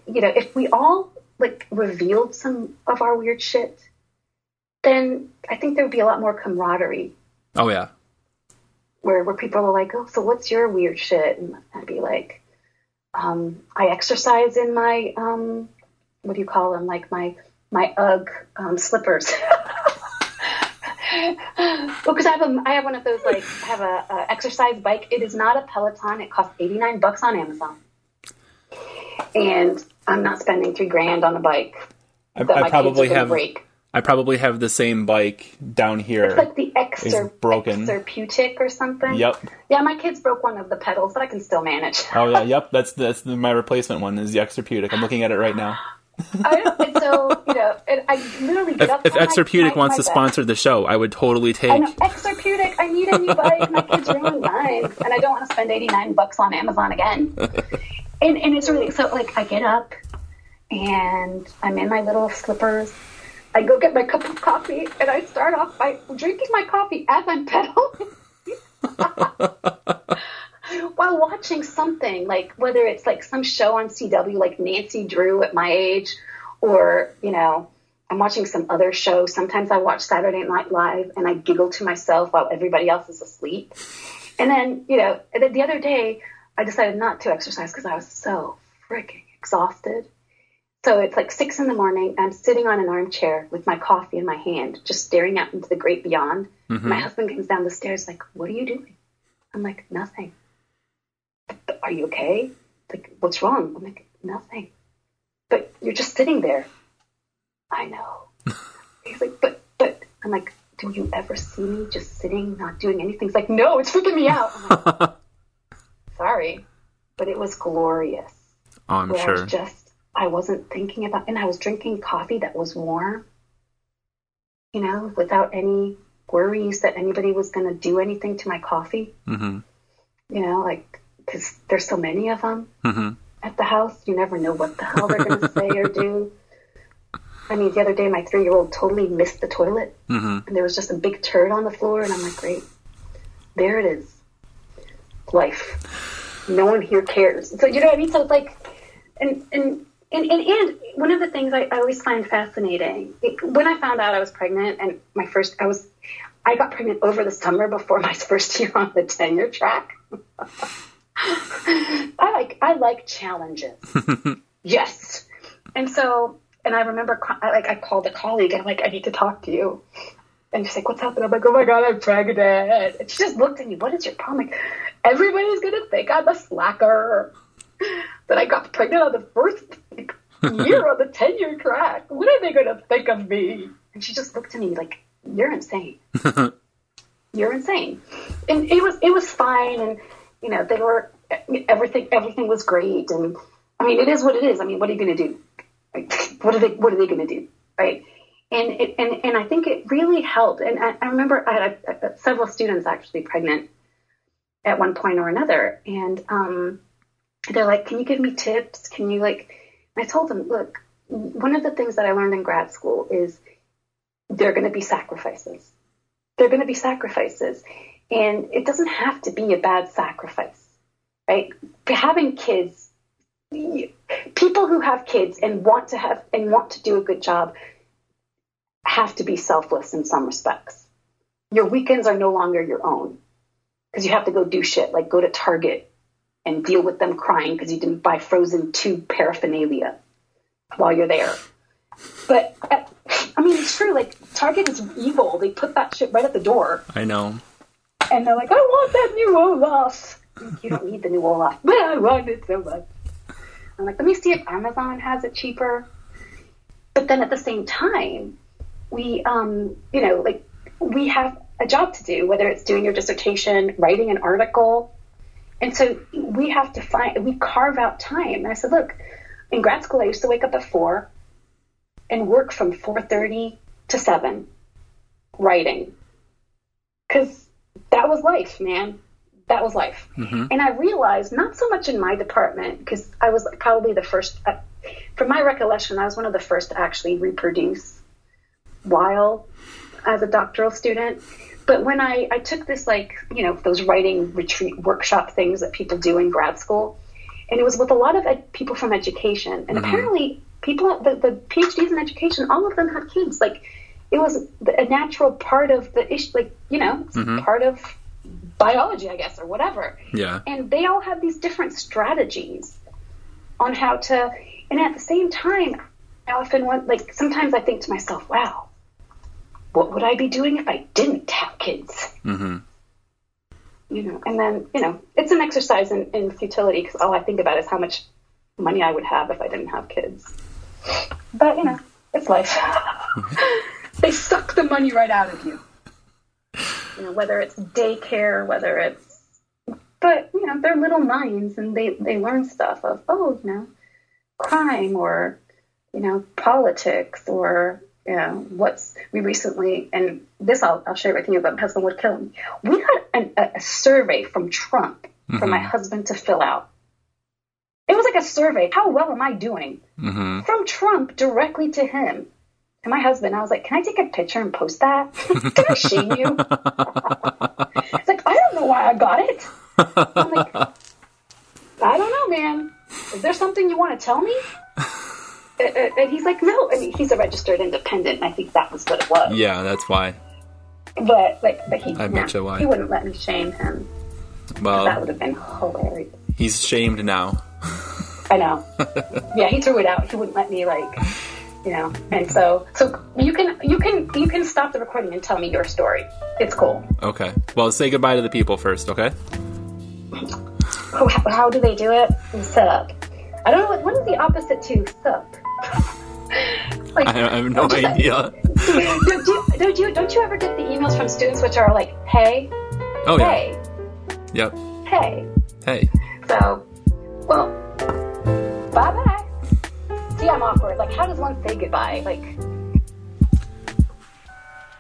you know, if we all like revealed some of our weird shit, then I think there would be a lot more camaraderie. Oh, yeah. Where, where people are like, oh, so what's your weird shit? And I'd be like, um, I exercise in my, um, what do you call them? Like my my UGG um, slippers. [laughs] well, because I have a, I have one of those like I have a, a, exercise bike. It is not a Peloton. It costs eighty nine bucks on Amazon, and I'm not spending three grand on a bike. I, I probably have. Break. I probably have the same bike down here. It's like the Exer, broken. Exerpeutic or something. Yep. Yeah, my kids broke one of the pedals, but I can still manage. oh yeah, [laughs] yep. That's that's my replacement one is the Exerpeutic. I'm looking at it right now. [laughs] I, and so you know, I literally get if, up. If Exerpeutic wants to bed. sponsor the show, I would totally take. I know, Exerpeutic. I need a new bike. My kids ruined mine, and I don't want to spend eighty nine bucks on Amazon again. [laughs] and and it's really so like I get up, and I'm in my little slippers. I go get my cup of coffee, and I start off by drinking my coffee as I'm pedaling. [laughs] while watching something like whether it's like some show on CW like Nancy Drew at my age or you know I'm watching some other show. Sometimes I watch Saturday Night Live and I giggle to myself while everybody else is asleep. And then you know the other day I decided not to exercise because I was so freaking exhausted so it's like six in the morning. I'm sitting on an armchair with my coffee in my hand, just staring out into the great beyond. Mm-hmm. My husband comes down the stairs, like, What are you doing? I'm like, Nothing are you okay? Like, what's wrong? I'm like, nothing. But you're just sitting there. I know. [laughs] He's like, but, but, I'm like, do you ever see me just sitting, not doing anything? He's like, no, it's freaking me out. Like, [laughs] Sorry, but it was glorious. Oh, I'm sure. I was just, I wasn't thinking about, and I was drinking coffee that was warm, you know, without any worries that anybody was going to do anything to my coffee. Mm-hmm. You know, like because there's so many of them mm-hmm. at the house. You never know what the hell they're going to say or do. I mean, the other day, my three year old totally missed the toilet, mm-hmm. and there was just a big turd on the floor, and I'm like, great, there it is. Life. No one here cares. So, you know what I mean? So, it's like, and, and, and, and, and one of the things I, I always find fascinating, when I found out I was pregnant, and my first, I was, I got pregnant over the summer before my [laughs] first year on the tenure track. [laughs] I like I like challenges. [laughs] yes, and so and I remember I, like I called a colleague and I'm like I need to talk to you. And she's like, "What's up?" And I'm like, "Oh my god, I'm pregnant." And she just looked at me. What is your problem? Like, everybody's gonna think I'm a slacker. That I got pregnant on the first year on the tenure track. What are they gonna think of me? And she just looked at me like, "You're insane. [laughs] You're insane." And it was it was fine. And you know, they were everything. Everything was great, and I mean, it is what it is. I mean, what are you going to do? Like, [laughs] what are they? What are they going to do? Right? And it, and and I think it really helped. And I, I remember I had a, a, several students actually pregnant at one point or another, and um, they're like, "Can you give me tips? Can you like?" I told them, "Look, one of the things that I learned in grad school is there are going to be sacrifices. There are going to be sacrifices, and it doesn't have to be a bad sacrifice, right? Having kids, people who have kids and want to have and want to do a good job have to be selfless in some respects. Your weekends are no longer your own because you have to go do shit like go to Target and deal with them crying because you didn't buy Frozen 2 paraphernalia while you're there. But uh, I mean, it's true. Like Target is evil. They put that shit right at the door. I know. And they're like, I want that new Olaf. You don't need the new Olaf, [laughs] but I want it so much. I'm like, let me see if Amazon has it cheaper. But then at the same time, we, um, you know, like we have a job to do, whether it's doing your dissertation, writing an article. And so we have to find, we carve out time. And I said, look, in grad school, I used to wake up at four and work from 4.30 to 7 writing. Because that was life, man. That was life. Mm-hmm. And I realized, not so much in my department, because I was probably the first, uh, from my recollection, I was one of the first to actually reproduce while as a doctoral student. But when I, I took this, like, you know, those writing retreat workshop things that people do in grad school, and it was with a lot of ed- people from education. And mm-hmm. apparently, people, the, the PhDs in education, all of them have kids. Like, it was a natural part of the issue, like, you know, mm-hmm. part of biology, I guess, or whatever. Yeah. And they all have these different strategies on how to, and at the same time, I often want, like, sometimes I think to myself, wow, what would I be doing if I didn't have kids? Mm-hmm. You know, and then, you know, it's an exercise in, in futility because all I think about is how much money I would have if I didn't have kids. But, you know, it's life. [laughs] they suck the money right out of you. You know, whether it's daycare, whether it's but you know, they're little minds and they, they learn stuff of, oh, you know, crime or, you know, politics or know, what's we recently and this I'll, I'll share with you but my husband would kill me. We got an, a, a, survey from Trump mm-hmm. for my husband to fill out. It was like a survey. How well am I doing? Mm-hmm. From Trump directly to him. And my husband, I was like, can I take a picture and post that? [laughs] can I shame you? it's like, I don't know why I got it. I'm like, I don't know, man. Is there something you want to tell me? Uh, and he's like, no. I mean, he's a registered independent. And I think that was what it was. Yeah, that's why. But like, but he, I bet you why. He wouldn't let me shame him. Well, that would have been hilarious. He's shamed now. I know. [laughs] yeah, he threw it out. He wouldn't let me like, you know. And so, so you can you can you can stop the recording and tell me your story. It's cool. Okay. Well, say goodbye to the people first. Okay. Oh, how, how do they do it? Sup. I don't know what, what is the opposite to sup. [laughs] like, I, have no idea. [laughs] don't, you, don't you don't you ever get the emails from students which are like, "Hey, oh hey, yeah, yep, hey, hey." So, well, bye bye. See, I'm awkward. Like, how does one say goodbye? Like.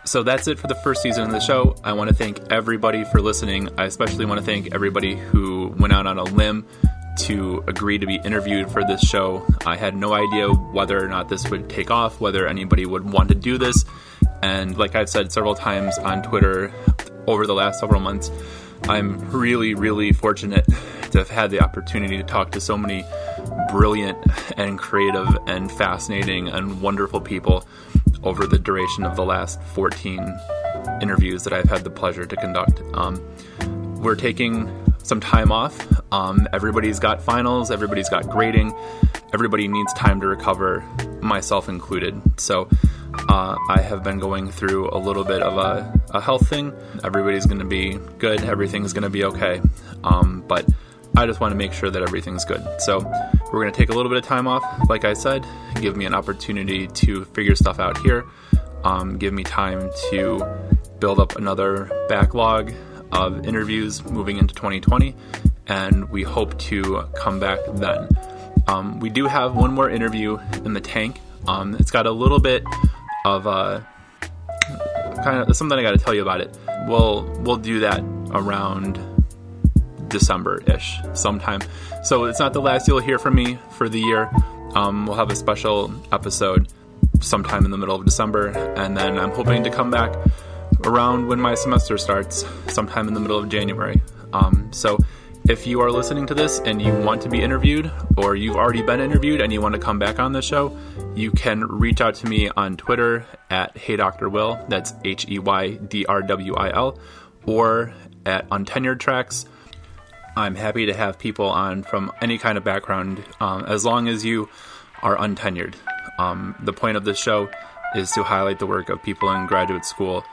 So that's it for the first season of the show. I want to thank everybody for listening. I especially want to thank everybody who went out on a limb to agree to be interviewed for this show. I had no idea whether or not this would take off, whether anybody would want to do this. And like I've said several times on Twitter over the last several months, I'm really, really fortunate to have had the opportunity to talk to so many brilliant and creative and fascinating and wonderful people over the duration of the last 14 interviews that I've had the pleasure to conduct. Um, we're taking some time off. Um, everybody's got finals, everybody's got grading, everybody needs time to recover, myself included. So uh, I have been going through a little bit of a, a health thing. Everybody's going to be good, everything's going to be okay. Um, but I just want to make sure that everything's good. So we're going to take a little bit of time off, like I said, give me an opportunity to figure stuff out here, um, give me time to build up another backlog of interviews moving into 2020, and we hope to come back then. Um, we do have one more interview in the tank. Um, it's got a little bit of uh, kind of something I got to tell you about it. We'll we'll do that around December ish, sometime. So it's not the last you'll hear from me for the year. Um, we'll have a special episode sometime in the middle of December, and then I'm hoping to come back around when my semester starts, sometime in the middle of January. Um, so if you are listening to this and you want to be interviewed, or you've already been interviewed and you want to come back on the show, you can reach out to me on Twitter at Hey Dr. Will, that's H E Y D R W I L, or at Untenured Tracks. I'm happy to have people on from any kind of background um, as long as you are untenured. Um, the point of this show is to highlight the work of people in graduate school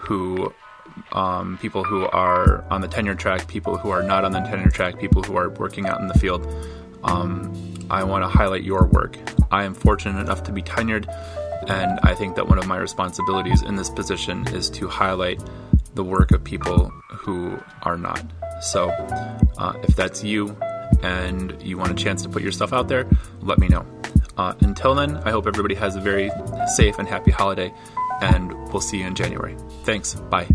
who um, people who are on the tenure track, people who are not on the tenure track, people who are working out in the field. Um, I want to highlight your work. I am fortunate enough to be tenured, and I think that one of my responsibilities in this position is to highlight the work of people who are not. So, uh, if that's you and you want a chance to put your stuff out there, let me know. Uh, until then, I hope everybody has a very safe and happy holiday, and we'll see you in January. Thanks. Bye.